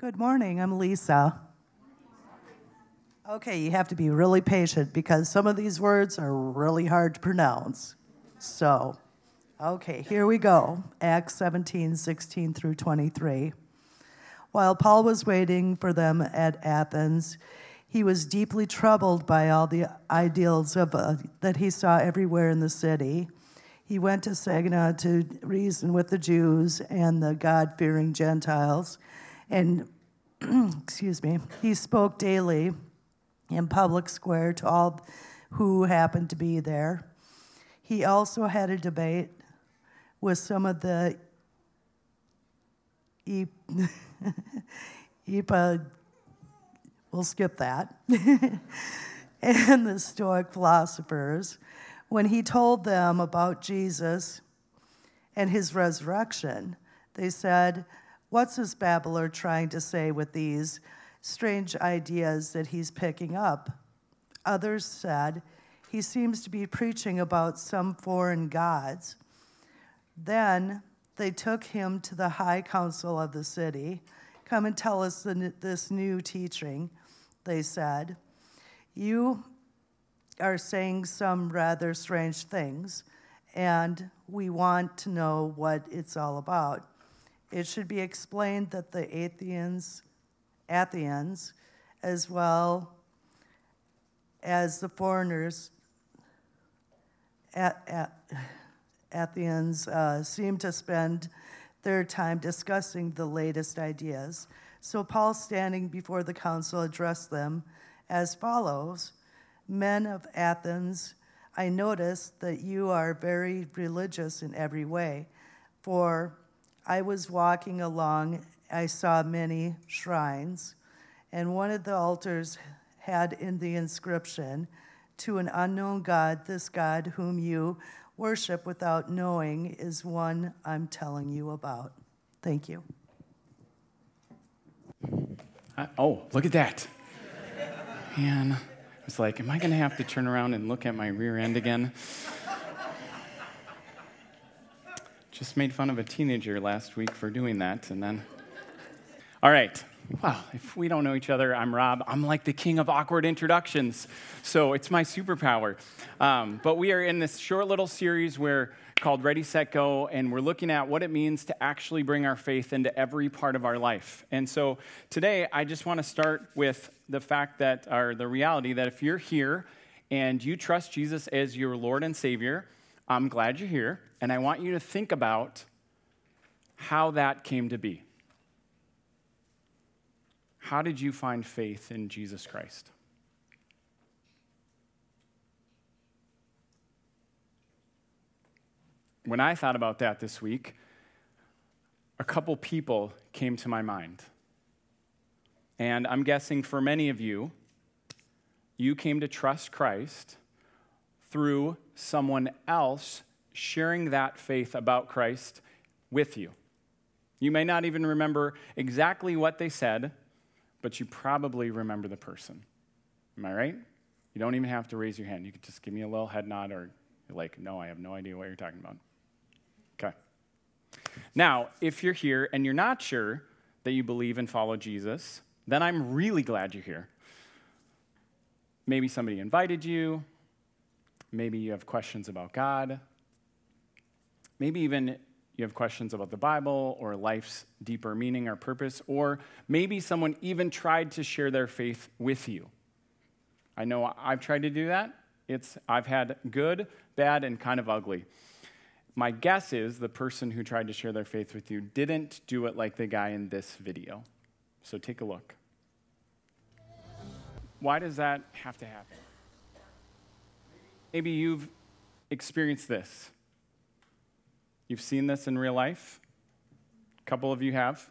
Good morning, I'm Lisa. Okay, you have to be really patient because some of these words are really hard to pronounce. So, okay, here we go Acts 17 16 through 23. While Paul was waiting for them at Athens, he was deeply troubled by all the ideals of, uh, that he saw everywhere in the city. He went to Sagana to reason with the Jews and the God fearing Gentiles. And, excuse me, he spoke daily in public square to all who happened to be there. He also had a debate with some of the Ipa, we'll skip that, and the Stoic philosophers when he told them about Jesus and his resurrection, they said, What's this babbler trying to say with these strange ideas that he's picking up? Others said, He seems to be preaching about some foreign gods. Then they took him to the high council of the city. Come and tell us this new teaching, they said. You are saying some rather strange things, and we want to know what it's all about. It should be explained that the Athenians, as well as the foreigners, at, at, Athenians uh, seem to spend their time discussing the latest ideas. So Paul, standing before the council, addressed them as follows Men of Athens, I notice that you are very religious in every way. For I was walking along, I saw many shrines, and one of the altars had in the inscription, To an unknown God, this God whom you worship without knowing is one I'm telling you about. Thank you. Uh, oh, look at that. Man I was like, Am I going to have to turn around and look at my rear end again? Just made fun of a teenager last week for doing that, and then. All right. Wow, if we don't know each other, I'm Rob. I'm like the king of awkward introductions, so it's my superpower. Um, but we are in this short little series where called Ready, Set, Go, and we're looking at what it means to actually bring our faith into every part of our life. And so today, I just want to start with the fact that, or the reality that if you're here and you trust Jesus as your Lord and Savior, I'm glad you're here, and I want you to think about how that came to be. How did you find faith in Jesus Christ? when I thought about that this week, a couple people came to my mind. And I'm guessing for many of you, you came to trust Christ through someone else sharing that faith about Christ with you. You may not even remember exactly what they said, but you probably remember the person. Am I right? You don't even have to raise your hand. You could just give me a little head nod or, like, no, I have no idea what you're talking about. Okay. Now, if you're here and you're not sure that you believe and follow Jesus, then I'm really glad you're here. Maybe somebody invited you. Maybe you have questions about God. Maybe even you have questions about the Bible or life's deeper meaning or purpose. Or maybe someone even tried to share their faith with you. I know I've tried to do that. It's, I've had good, bad, and kind of ugly. My guess is the person who tried to share their faith with you didn't do it like the guy in this video. So take a look. Why does that have to happen? Maybe you've experienced this. You've seen this in real life. A couple of you have.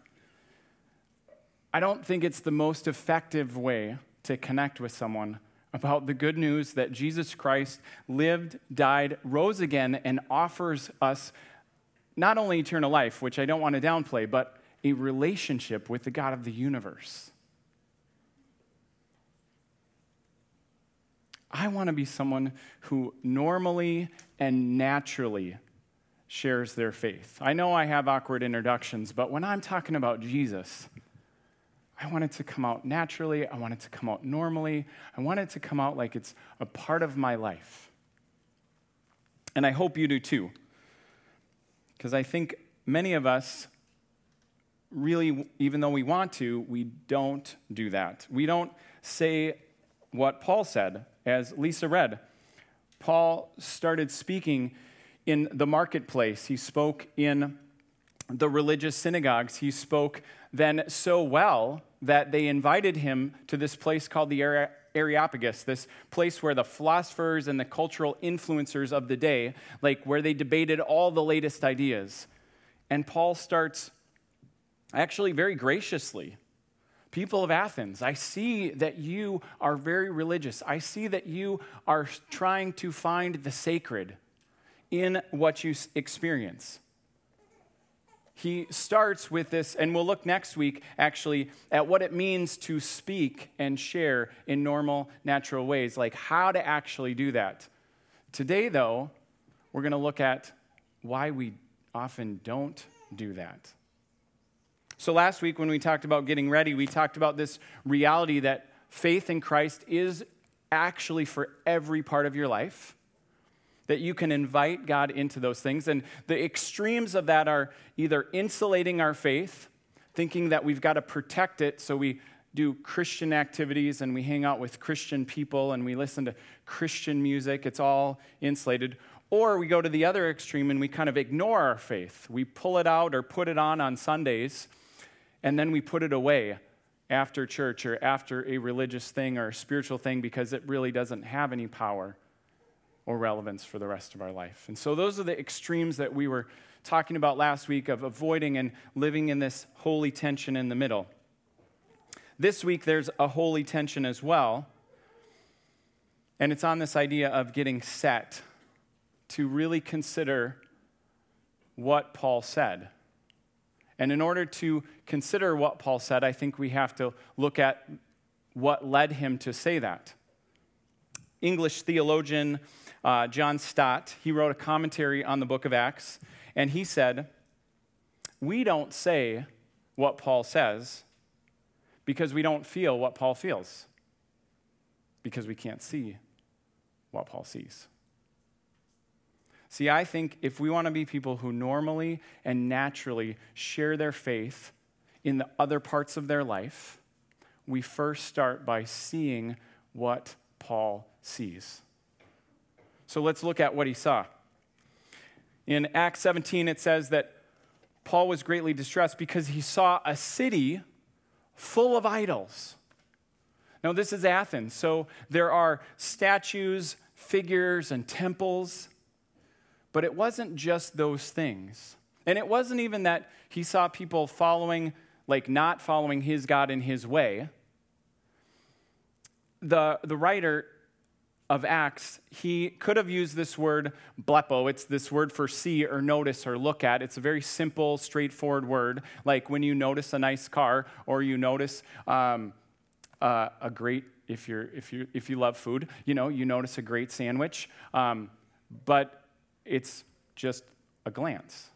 I don't think it's the most effective way to connect with someone about the good news that Jesus Christ lived, died, rose again, and offers us not only eternal life, which I don't want to downplay, but a relationship with the God of the universe. I want to be someone who normally and naturally shares their faith. I know I have awkward introductions, but when I'm talking about Jesus, I want it to come out naturally. I want it to come out normally. I want it to come out like it's a part of my life. And I hope you do too. Because I think many of us really, even though we want to, we don't do that. We don't say what Paul said, as Lisa read. Paul started speaking in the marketplace, he spoke in the religious synagogues. He spoke then so well that they invited him to this place called the Areopagus, this place where the philosophers and the cultural influencers of the day, like where they debated all the latest ideas. And Paul starts actually very graciously. People of Athens, I see that you are very religious. I see that you are trying to find the sacred in what you experience he starts with this, and we'll look next week actually at what it means to speak and share in normal, natural ways, like how to actually do that. Today, though, we're going to look at why we often don't do that. So, last week when we talked about getting ready, we talked about this reality that faith in Christ is actually for every part of your life that you can invite God into those things. And the extremes of that are either insulating our faith, thinking that we've got to protect it, so we do Christian activities and we hang out with Christian people and we listen to Christian music. It's all insulated. Or we go to the other extreme and we kind of ignore our faith. We pull it out or put it on on Sundays and then we put it away after church or after a religious thing or a spiritual thing because it really doesn't have any power or relevance for the rest of our life. And so, those are the extremes that we were talking about last week of avoiding and living in this holy tension in the middle. This week, there's a holy tension as well. And it's on this idea of getting set to really consider what Paul said. And in order to consider what Paul said, I think we have to look at what led him to say that. English theologian uh, John Stott, he wrote a commentary on the book of Acts, and he said, We don't say what Paul says because we don't feel what Paul feels, because we can't see what Paul sees. See, I think if we want to be people who normally and naturally share their faith in the other parts of their life, we first start by seeing what Paul sees. So let's look at what he saw. In Acts 17, it says that Paul was greatly distressed because he saw a city full of idols. Now, this is Athens, so there are statues, figures, and temples, but it wasn't just those things. And it wasn't even that he saw people following, like not following his God in his way. The, the writer of Acts, he could have used this word blepo. It's this word for see or notice or look at. It's a very simple, straightforward word, like when you notice a nice car or you notice um, uh, a great, if, you're, if, you if you love food, you know, you notice a great sandwich. Um, but it's just a glance.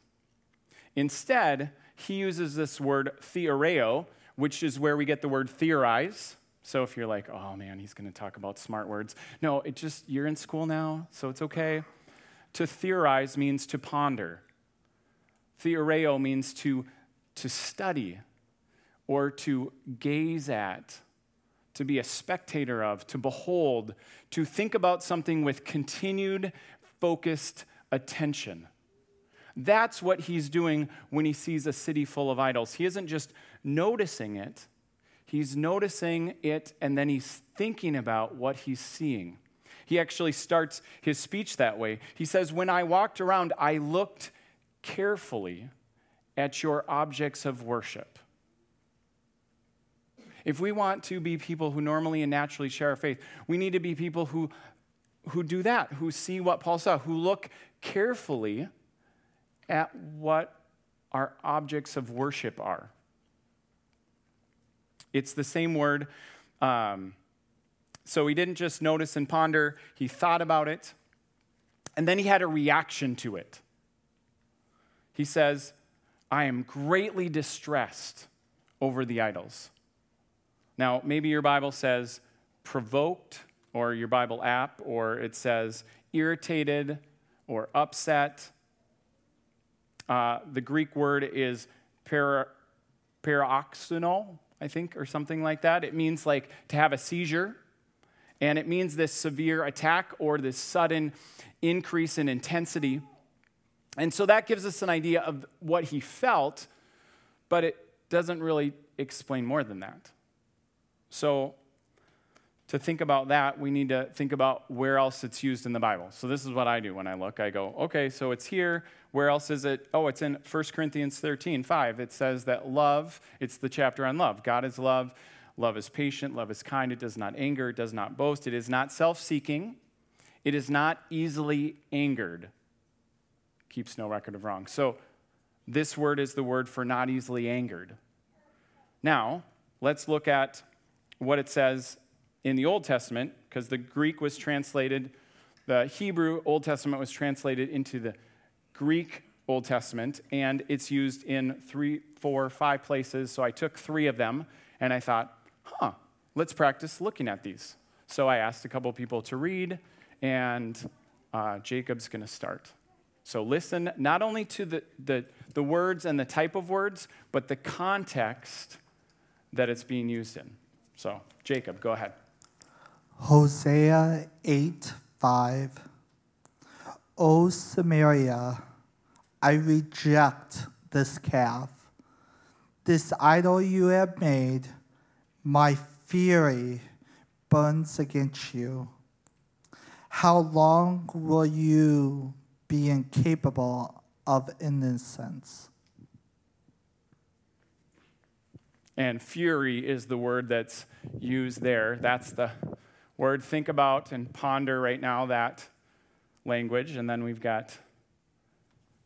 Instead, he uses this word theoreo, which is where we get the word theorize so if you're like, oh man, he's going to talk about smart words. No, it just, you're in school now, so it's okay. To theorize means to ponder. Theoreo means to, to study or to gaze at, to be a spectator of, to behold, to think about something with continued, focused attention. That's what he's doing when he sees a city full of idols. He isn't just noticing it, He's noticing it and then he's thinking about what he's seeing. He actually starts his speech that way. He says, When I walked around, I looked carefully at your objects of worship. If we want to be people who normally and naturally share our faith, we need to be people who, who do that, who see what Paul saw, who look carefully at what our objects of worship are. It's the same word. Um, so he didn't just notice and ponder, he thought about it, and then he had a reaction to it. He says, I am greatly distressed over the idols. Now, maybe your Bible says provoked, or your Bible app, or it says irritated or upset. Uh, the Greek word is para, paroxysmal, I think, or something like that. It means like to have a seizure, and it means this severe attack or this sudden increase in intensity. And so that gives us an idea of what he felt, but it doesn't really explain more than that. So to think about that, we need to think about where else it's used in the Bible. So this is what I do when I look. I go, okay, so it's here. Where else is it? Oh, it's in 1 Corinthians 13, 5. It says that love, it's the chapter on love. God is love. Love is patient. Love is kind. It does not anger. It does not boast. It is not self seeking. It is not easily angered. Keeps no record of wrong. So this word is the word for not easily angered. Now, let's look at what it says in the Old Testament, because the Greek was translated, the Hebrew Old Testament was translated into the Greek Old Testament, and it's used in three, four, five places. So I took three of them, and I thought, huh, let's practice looking at these. So I asked a couple people to read, and uh, Jacob's going to start. So listen not only to the, the, the words and the type of words, but the context that it's being used in. So, Jacob, go ahead. Hosea 8 5. O Samaria, I reject this calf, this idol you have made. My fury burns against you. How long will you be incapable of innocence? And fury is the word that's used there. That's the word. Think about and ponder right now that language. And then we've got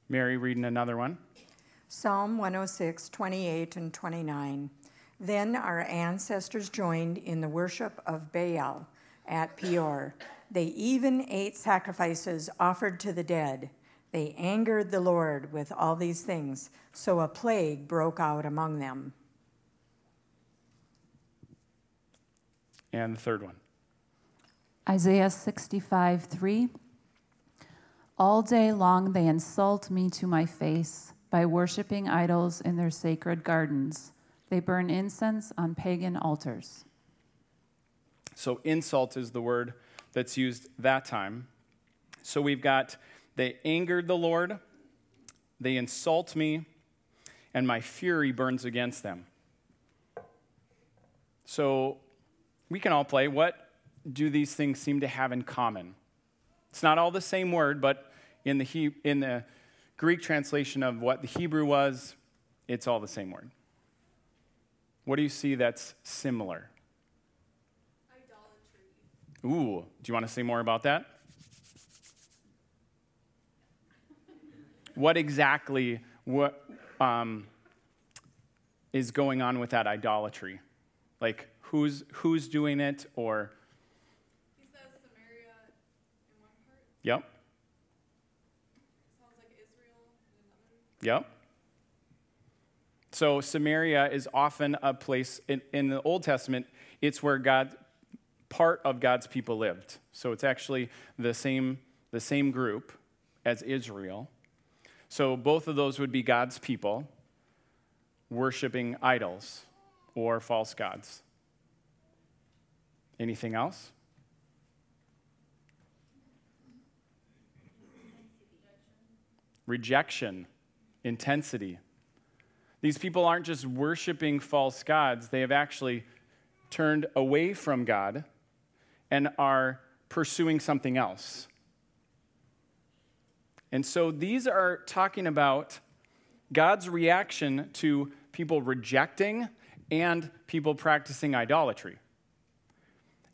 Mary reading another one. Psalm 106, 28 and 29. Then our ancestors joined in the worship of Baal at Peor. They even ate sacrifices offered to the dead. They angered the Lord with all these things, so a plague broke out among them. And the third one. Isaiah 65, 3. All day long they insult me to my face by worshiping idols in their sacred gardens. They burn incense on pagan altars. So, insult is the word that's used that time. So, we've got they angered the Lord, they insult me, and my fury burns against them. So, we can all play. What do these things seem to have in common? It's not all the same word, but in the, he, in the Greek translation of what the Hebrew was, it's all the same word. What do you see that's similar? Idolatry. Ooh, do you want to say more about that? what exactly what, um, is going on with that idolatry? Like, who's, who's doing it, or Yep. Sounds like Israel Yep. So Samaria is often a place in, in the Old Testament, it's where God part of God's people lived. So it's actually the same the same group as Israel. So both of those would be God's people worshiping idols or false gods. Anything else? Rejection, intensity. These people aren't just worshiping false gods, they have actually turned away from God and are pursuing something else. And so these are talking about God's reaction to people rejecting and people practicing idolatry.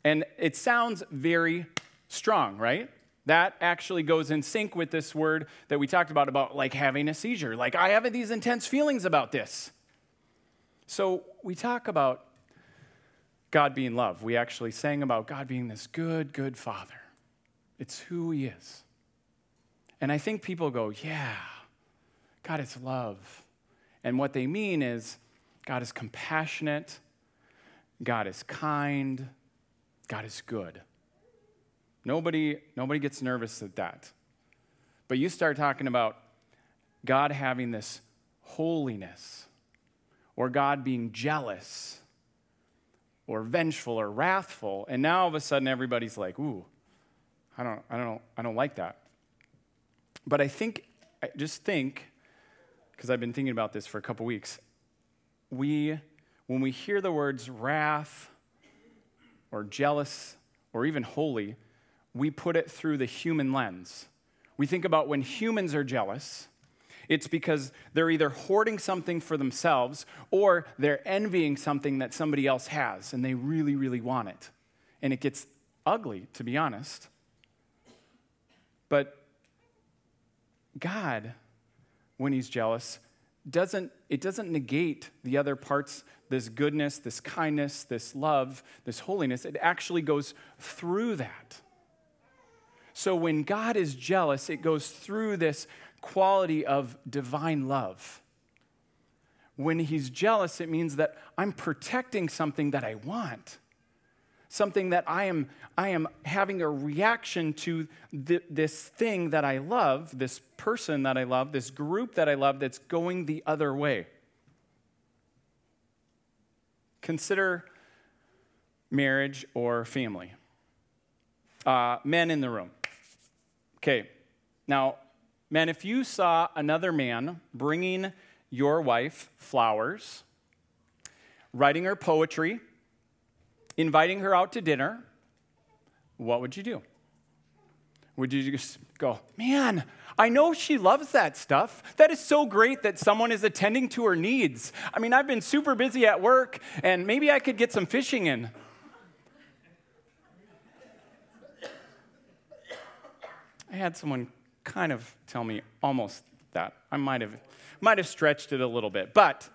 And it sounds very strong, right? That actually goes in sync with this word that we talked about, about like having a seizure. Like, I have these intense feelings about this. So, we talk about God being love. We actually sang about God being this good, good father. It's who he is. And I think people go, yeah, God is love. And what they mean is God is compassionate, God is kind, God is good. Nobody, nobody gets nervous at that. But you start talking about God having this holiness, or God being jealous, or vengeful, or wrathful, and now all of a sudden everybody's like, ooh, I don't, I don't, I don't like that. But I think, I just think, because I've been thinking about this for a couple weeks, we, when we hear the words wrath, or jealous, or even holy, we put it through the human lens. We think about when humans are jealous, it's because they're either hoarding something for themselves or they're envying something that somebody else has and they really, really want it. And it gets ugly, to be honest. But God, when He's jealous, doesn't, it doesn't negate the other parts, this goodness, this kindness, this love, this holiness. It actually goes through that. So when God is jealous, it goes through this quality of divine love. When he's jealous, it means that I'm protecting something that I want, something that I am, I am having a reaction to th- this thing that I love, this person that I love, this group that I love that's going the other way. Consider marriage or family. Uh, men in the room. Okay, now, man, if you saw another man bringing your wife flowers, writing her poetry, inviting her out to dinner, what would you do? Would you just go, man, I know she loves that stuff. That is so great that someone is attending to her needs. I mean, I've been super busy at work, and maybe I could get some fishing in. I had someone kind of tell me almost that. I might have, might have stretched it a little bit. But,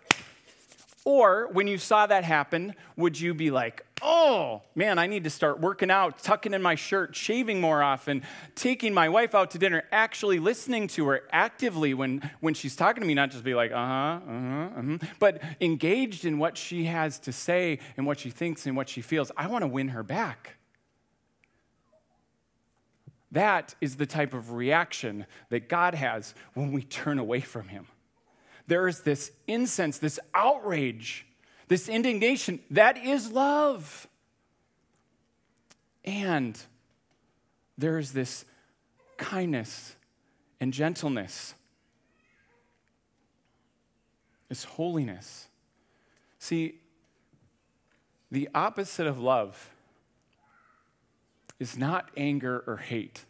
or when you saw that happen, would you be like, oh, man, I need to start working out, tucking in my shirt, shaving more often, taking my wife out to dinner, actually listening to her actively when, when she's talking to me, not just be like, uh huh, uh huh, uh-huh, but engaged in what she has to say and what she thinks and what she feels. I want to win her back. That is the type of reaction that God has when we turn away from Him. There is this incense, this outrage, this indignation. That is love. And there is this kindness and gentleness, this holiness. See, the opposite of love is not anger or hate.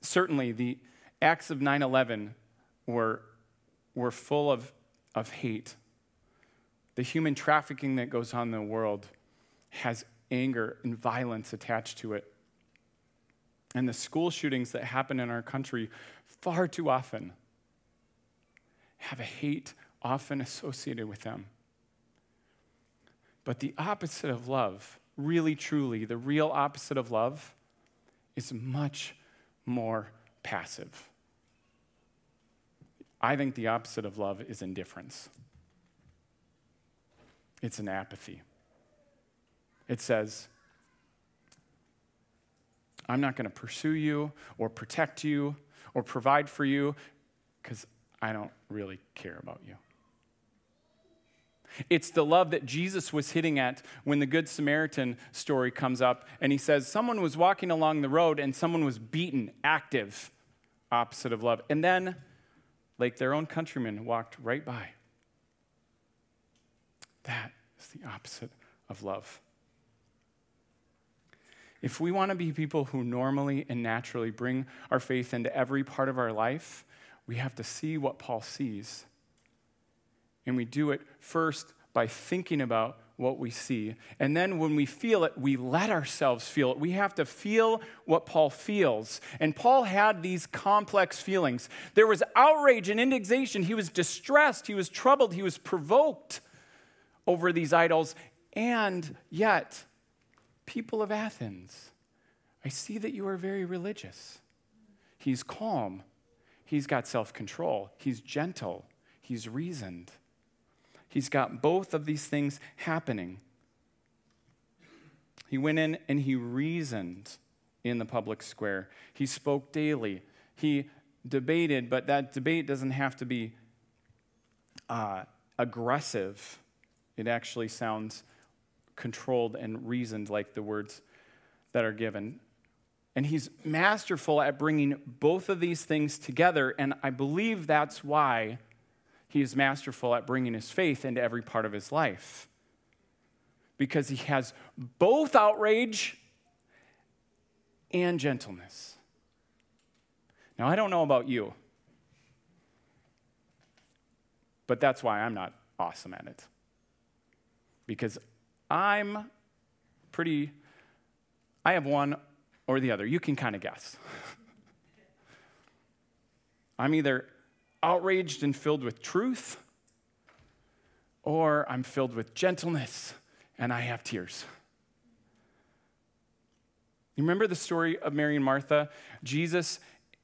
Certainly, the acts of 9 11 were, were full of, of hate. The human trafficking that goes on in the world has anger and violence attached to it. And the school shootings that happen in our country far too often have a hate often associated with them. But the opposite of love really, truly, the real opposite of love is much more passive. I think the opposite of love is indifference. It's an apathy. It says, I'm not going to pursue you or protect you or provide for you because I don't really care about you. It's the love that Jesus was hitting at when the Good Samaritan story comes up and he says, Someone was walking along the road and someone was beaten, active, opposite of love. And then, like their own countrymen, walked right by. That is the opposite of love. If we want to be people who normally and naturally bring our faith into every part of our life, we have to see what Paul sees and we do it first by thinking about what we see. And then when we feel it, we let ourselves feel it. We have to feel what Paul feels. And Paul had these complex feelings. There was outrage and indignation. He was distressed, he was troubled, he was provoked over these idols. And yet, people of Athens, I see that you are very religious. He's calm, he's got self control, he's gentle, he's reasoned. He's got both of these things happening. He went in and he reasoned in the public square. He spoke daily. He debated, but that debate doesn't have to be uh, aggressive. It actually sounds controlled and reasoned like the words that are given. And he's masterful at bringing both of these things together. And I believe that's why he is masterful at bringing his faith into every part of his life. Because he has both outrage and gentleness. Now, I don't know about you, but that's why I'm not awesome at it. Because I'm pretty, I have one or the other. You can kind of guess. I'm either outraged and filled with truth, or I'm filled with gentleness and I have tears. You remember the story of Mary and Martha? Jesus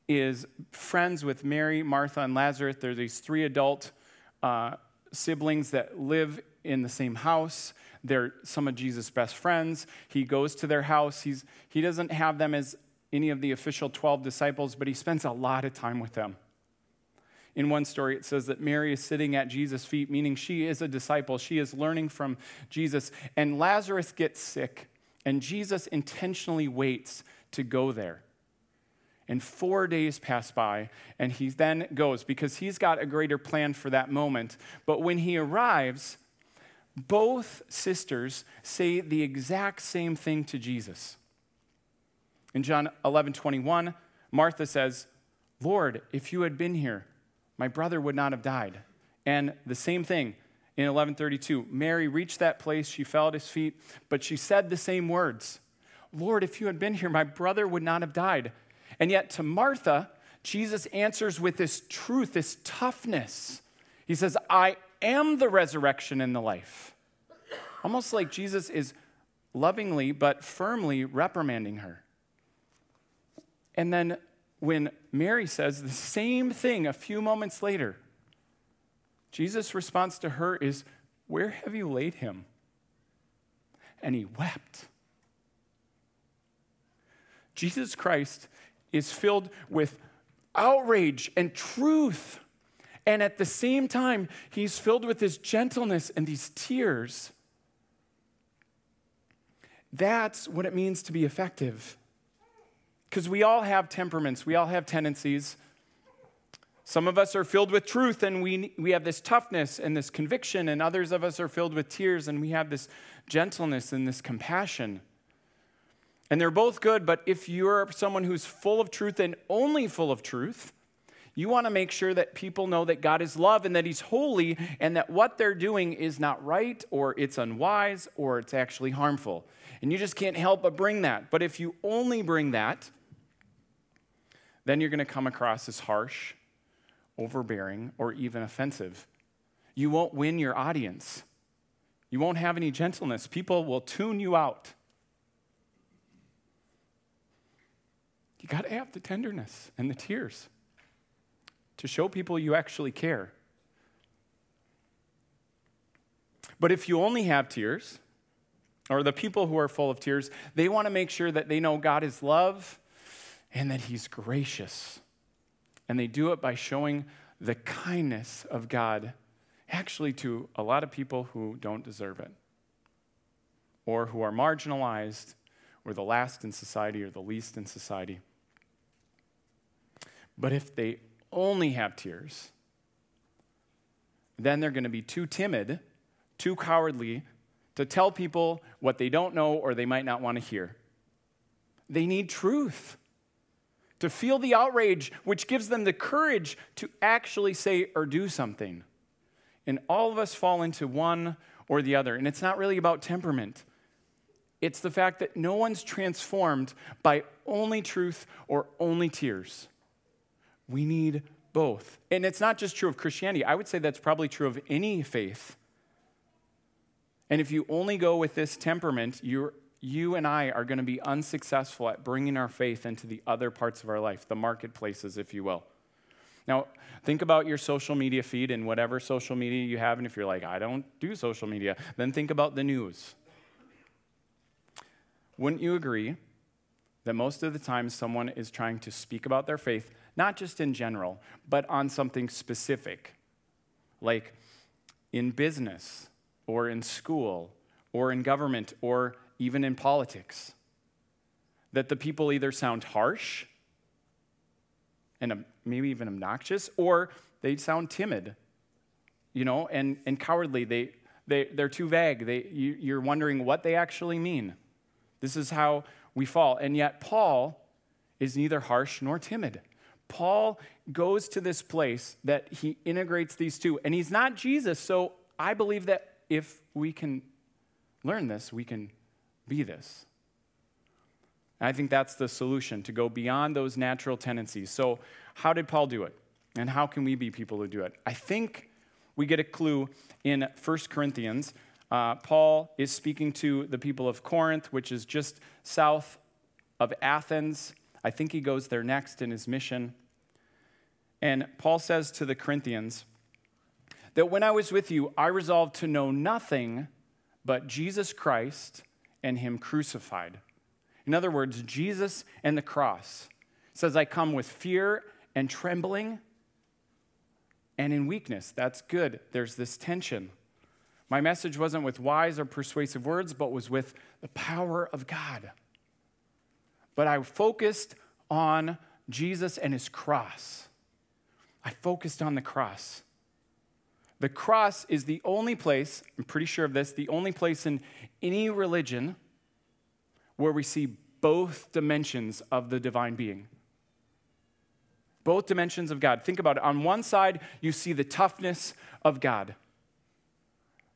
is friends with Mary, Martha, and Lazarus. They're these three adult uh, siblings that live in the same house. They're some of Jesus' best friends. He goes to their house. He's, he doesn't have them as any of the official 12 disciples, but he spends a lot of time with them. In one story, it says that Mary is sitting at Jesus' feet, meaning she is a disciple. She is learning from Jesus. And Lazarus gets sick, and Jesus intentionally waits to go there. And four days pass by, and he then goes because he's got a greater plan for that moment. But when he arrives, both sisters say the exact same thing to Jesus. In John 11 21, Martha says, Lord, if you had been here, my brother would not have died. And the same thing in 1132, Mary reached that place, she fell at his feet, but she said the same words Lord, if you had been here, my brother would not have died. And yet to Martha, Jesus answers with this truth, this toughness. He says, I am the resurrection and the life. Almost like Jesus is lovingly but firmly reprimanding her. And then when Mary says the same thing a few moments later, Jesus' response to her is, Where have you laid him? And he wept. Jesus Christ is filled with outrage and truth and at the same time, he's filled with this gentleness and these tears. That's what it means to be effective. Because we all have temperaments, we all have tendencies. Some of us are filled with truth and we, we have this toughness and this conviction, and others of us are filled with tears and we have this gentleness and this compassion. And they're both good, but if you're someone who's full of truth and only full of truth, you want to make sure that people know that God is love and that He's holy and that what they're doing is not right or it's unwise or it's actually harmful. And you just can't help but bring that. But if you only bring that, then you're going to come across as harsh, overbearing, or even offensive. You won't win your audience. You won't have any gentleness. People will tune you out. You got to have the tenderness and the tears to show people you actually care. But if you only have tears, or the people who are full of tears, they want to make sure that they know God is love and that He's gracious. And they do it by showing the kindness of God actually to a lot of people who don't deserve it, or who are marginalized, or the last in society, or the least in society. But if they only have tears, then they're going to be too timid, too cowardly to tell people what they don't know or they might not want to hear. They need truth to feel the outrage, which gives them the courage to actually say or do something. And all of us fall into one or the other. And it's not really about temperament, it's the fact that no one's transformed by only truth or only tears. We need both. And it's not just true of Christianity, I would say that's probably true of any faith. And if you only go with this temperament, you're, you and I are going to be unsuccessful at bringing our faith into the other parts of our life, the marketplaces, if you will. Now, think about your social media feed and whatever social media you have. And if you're like, I don't do social media, then think about the news. Wouldn't you agree that most of the time someone is trying to speak about their faith, not just in general, but on something specific, like in business or in school or in government or even in politics? That the people either sound harsh and maybe even obnoxious, or they sound timid, you know, and, and cowardly. They, they, they're too vague. They, you, you're wondering what they actually mean. This is how we fall. And yet, Paul is neither harsh nor timid. Paul goes to this place that he integrates these two, and he's not Jesus. So I believe that if we can learn this, we can be this. And I think that's the solution to go beyond those natural tendencies. So, how did Paul do it? And how can we be people who do it? I think we get a clue in 1 Corinthians. Uh, Paul is speaking to the people of Corinth, which is just south of Athens. I think he goes there next in his mission. And Paul says to the Corinthians that when I was with you, I resolved to know nothing but Jesus Christ and Him crucified. In other words, Jesus and the cross. Says, I come with fear and trembling and in weakness. That's good. There's this tension. My message wasn't with wise or persuasive words, but was with the power of God. But I focused on Jesus and his cross. I focused on the cross. The cross is the only place, I'm pretty sure of this, the only place in any religion where we see both dimensions of the divine being. Both dimensions of God. Think about it. On one side, you see the toughness of God.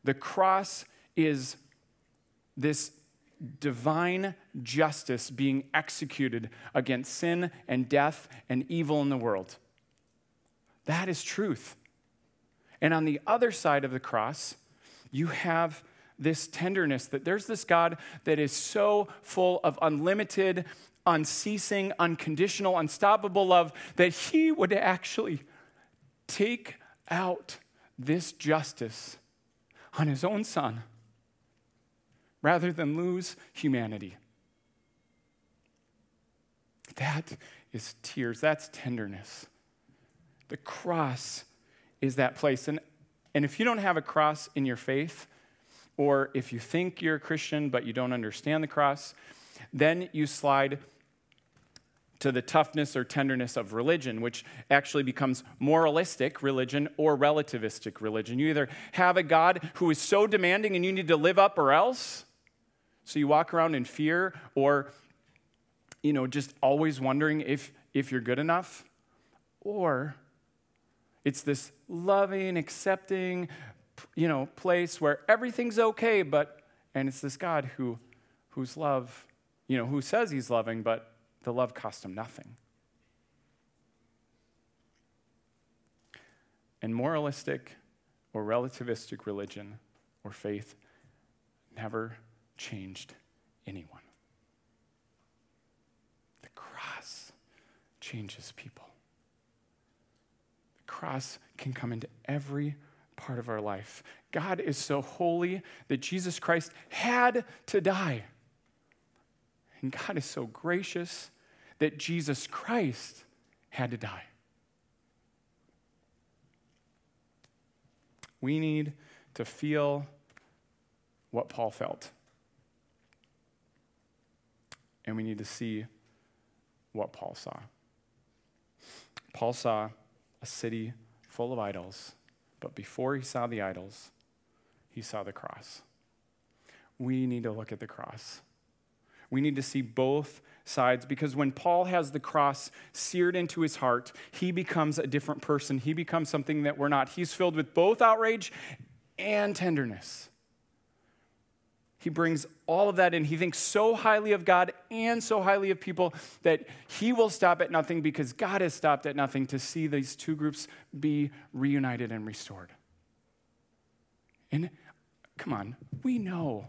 The cross is this divine justice being executed against sin and death and evil in the world. That is truth. And on the other side of the cross, you have this tenderness that there's this God that is so full of unlimited, unceasing, unconditional, unstoppable love that he would actually take out this justice on his own son rather than lose humanity. That is tears, that's tenderness. The cross is that place. And, and if you don't have a cross in your faith, or if you think you're a Christian but you don't understand the cross, then you slide to the toughness or tenderness of religion, which actually becomes moralistic religion or relativistic religion. You either have a God who is so demanding and you need to live up or else, so you walk around in fear or you know just always wondering if if you're good enough, or it's this loving, accepting, you know, place where everything's okay, but and it's this God who whose love, you know, who says he's loving, but the love cost him nothing. And moralistic or relativistic religion or faith never changed anyone. The cross changes people cross can come into every part of our life. God is so holy that Jesus Christ had to die. And God is so gracious that Jesus Christ had to die. We need to feel what Paul felt. And we need to see what Paul saw. Paul saw a city full of idols. But before he saw the idols, he saw the cross. We need to look at the cross. We need to see both sides because when Paul has the cross seared into his heart, he becomes a different person. He becomes something that we're not. He's filled with both outrage and tenderness. He brings all of that in. He thinks so highly of God and so highly of people that he will stop at nothing because God has stopped at nothing to see these two groups be reunited and restored. And come on, we know.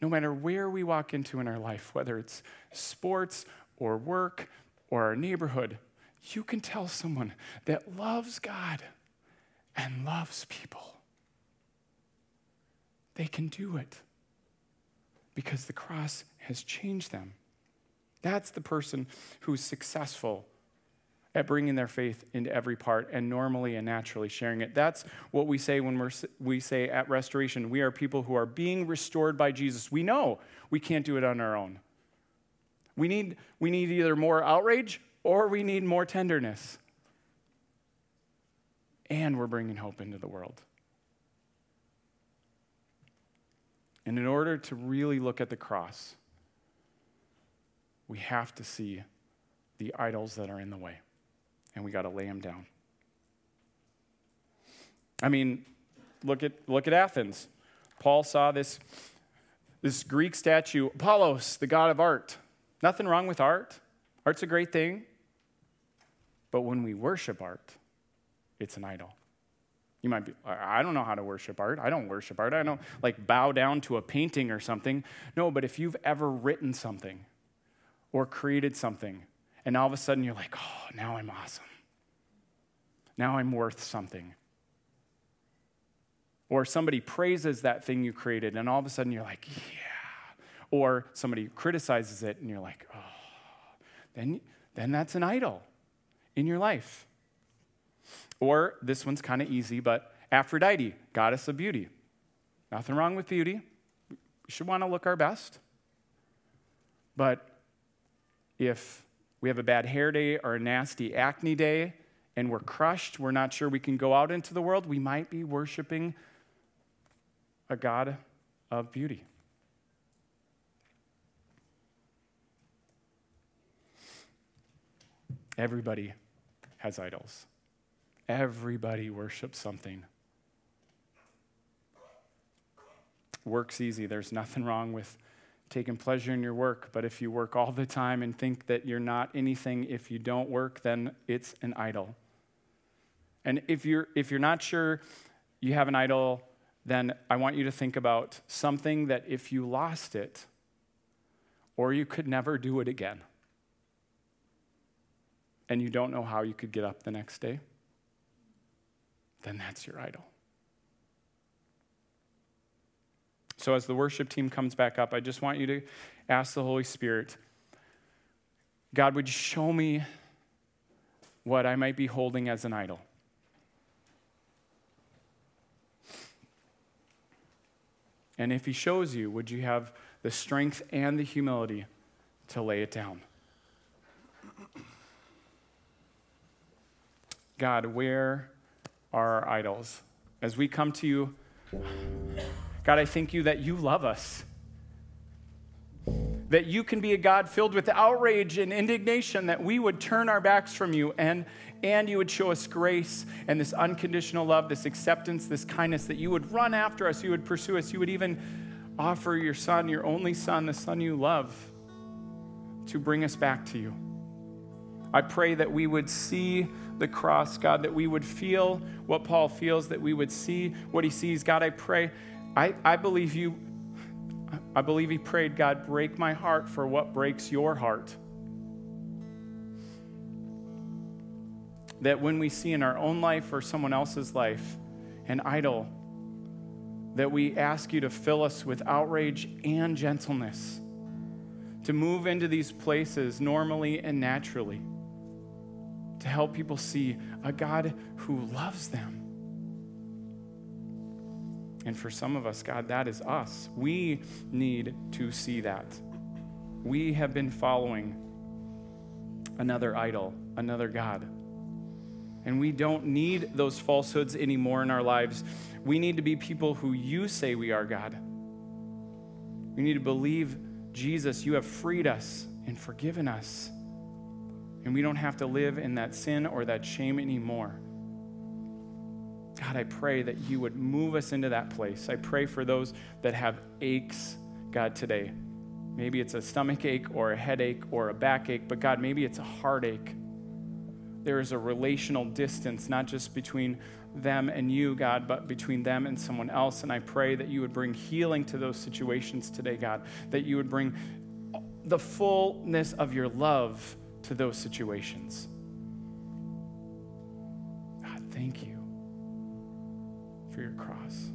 No matter where we walk into in our life, whether it's sports or work or our neighborhood, you can tell someone that loves God and loves people they can do it because the cross has changed them. That's the person who's successful at bringing their faith into every part and normally and naturally sharing it. That's what we say when we're, we say at restoration, we are people who are being restored by Jesus. We know we can't do it on our own. We need, we need either more outrage or we need more tenderness. And we're bringing hope into the world. And in order to really look at the cross, we have to see the idols that are in the way, and we got to lay them down. I mean, look at, look at Athens. Paul saw this, this Greek statue, Apollos, the god of art. Nothing wrong with art. Art's a great thing. But when we worship art, it's an idol. You might be, I don't know how to worship art. I don't worship art. I don't like bow down to a painting or something. No, but if you've ever written something or created something, and all of a sudden you're like, oh, now I'm awesome. Now I'm worth something. Or somebody praises that thing you created, and all of a sudden you're like, yeah. Or somebody criticizes it, and you're like, oh, then, then that's an idol in your life. Or this one's kind of easy, but Aphrodite, goddess of beauty. Nothing wrong with beauty. We should want to look our best. But if we have a bad hair day or a nasty acne day and we're crushed, we're not sure we can go out into the world, we might be worshiping a God of beauty. Everybody has idols. Everybody worships something. Work's easy. There's nothing wrong with taking pleasure in your work, but if you work all the time and think that you're not anything if you don't work, then it's an idol. And if you're if you're not sure you have an idol, then I want you to think about something that if you lost it or you could never do it again and you don't know how you could get up the next day then that's your idol. So, as the worship team comes back up, I just want you to ask the Holy Spirit God, would you show me what I might be holding as an idol? And if He shows you, would you have the strength and the humility to lay it down? God, where are our idols. As we come to you, God, I thank you that you love us. That you can be a God filled with outrage and indignation, that we would turn our backs from you and, and you would show us grace and this unconditional love, this acceptance, this kindness, that you would run after us, you would pursue us, you would even offer your son, your only son, the son you love, to bring us back to you. I pray that we would see the cross, God, that we would feel what Paul feels, that we would see what he sees. God, I pray, I, I believe you, I believe he prayed, God, break my heart for what breaks your heart. That when we see in our own life or someone else's life an idol, that we ask you to fill us with outrage and gentleness, to move into these places normally and naturally to help people see a God who loves them. And for some of us, God, that is us. We need to see that. We have been following another idol, another God. And we don't need those falsehoods anymore in our lives. We need to be people who you say we are, God. We need to believe, Jesus, you have freed us and forgiven us and we don't have to live in that sin or that shame anymore. God, I pray that you would move us into that place. I pray for those that have aches, God, today. Maybe it's a stomach ache or a headache or a backache, but God, maybe it's a heartache. There is a relational distance, not just between them and you, God, but between them and someone else. And I pray that you would bring healing to those situations today, God, that you would bring the fullness of your love to those situations. God, thank you for your cross.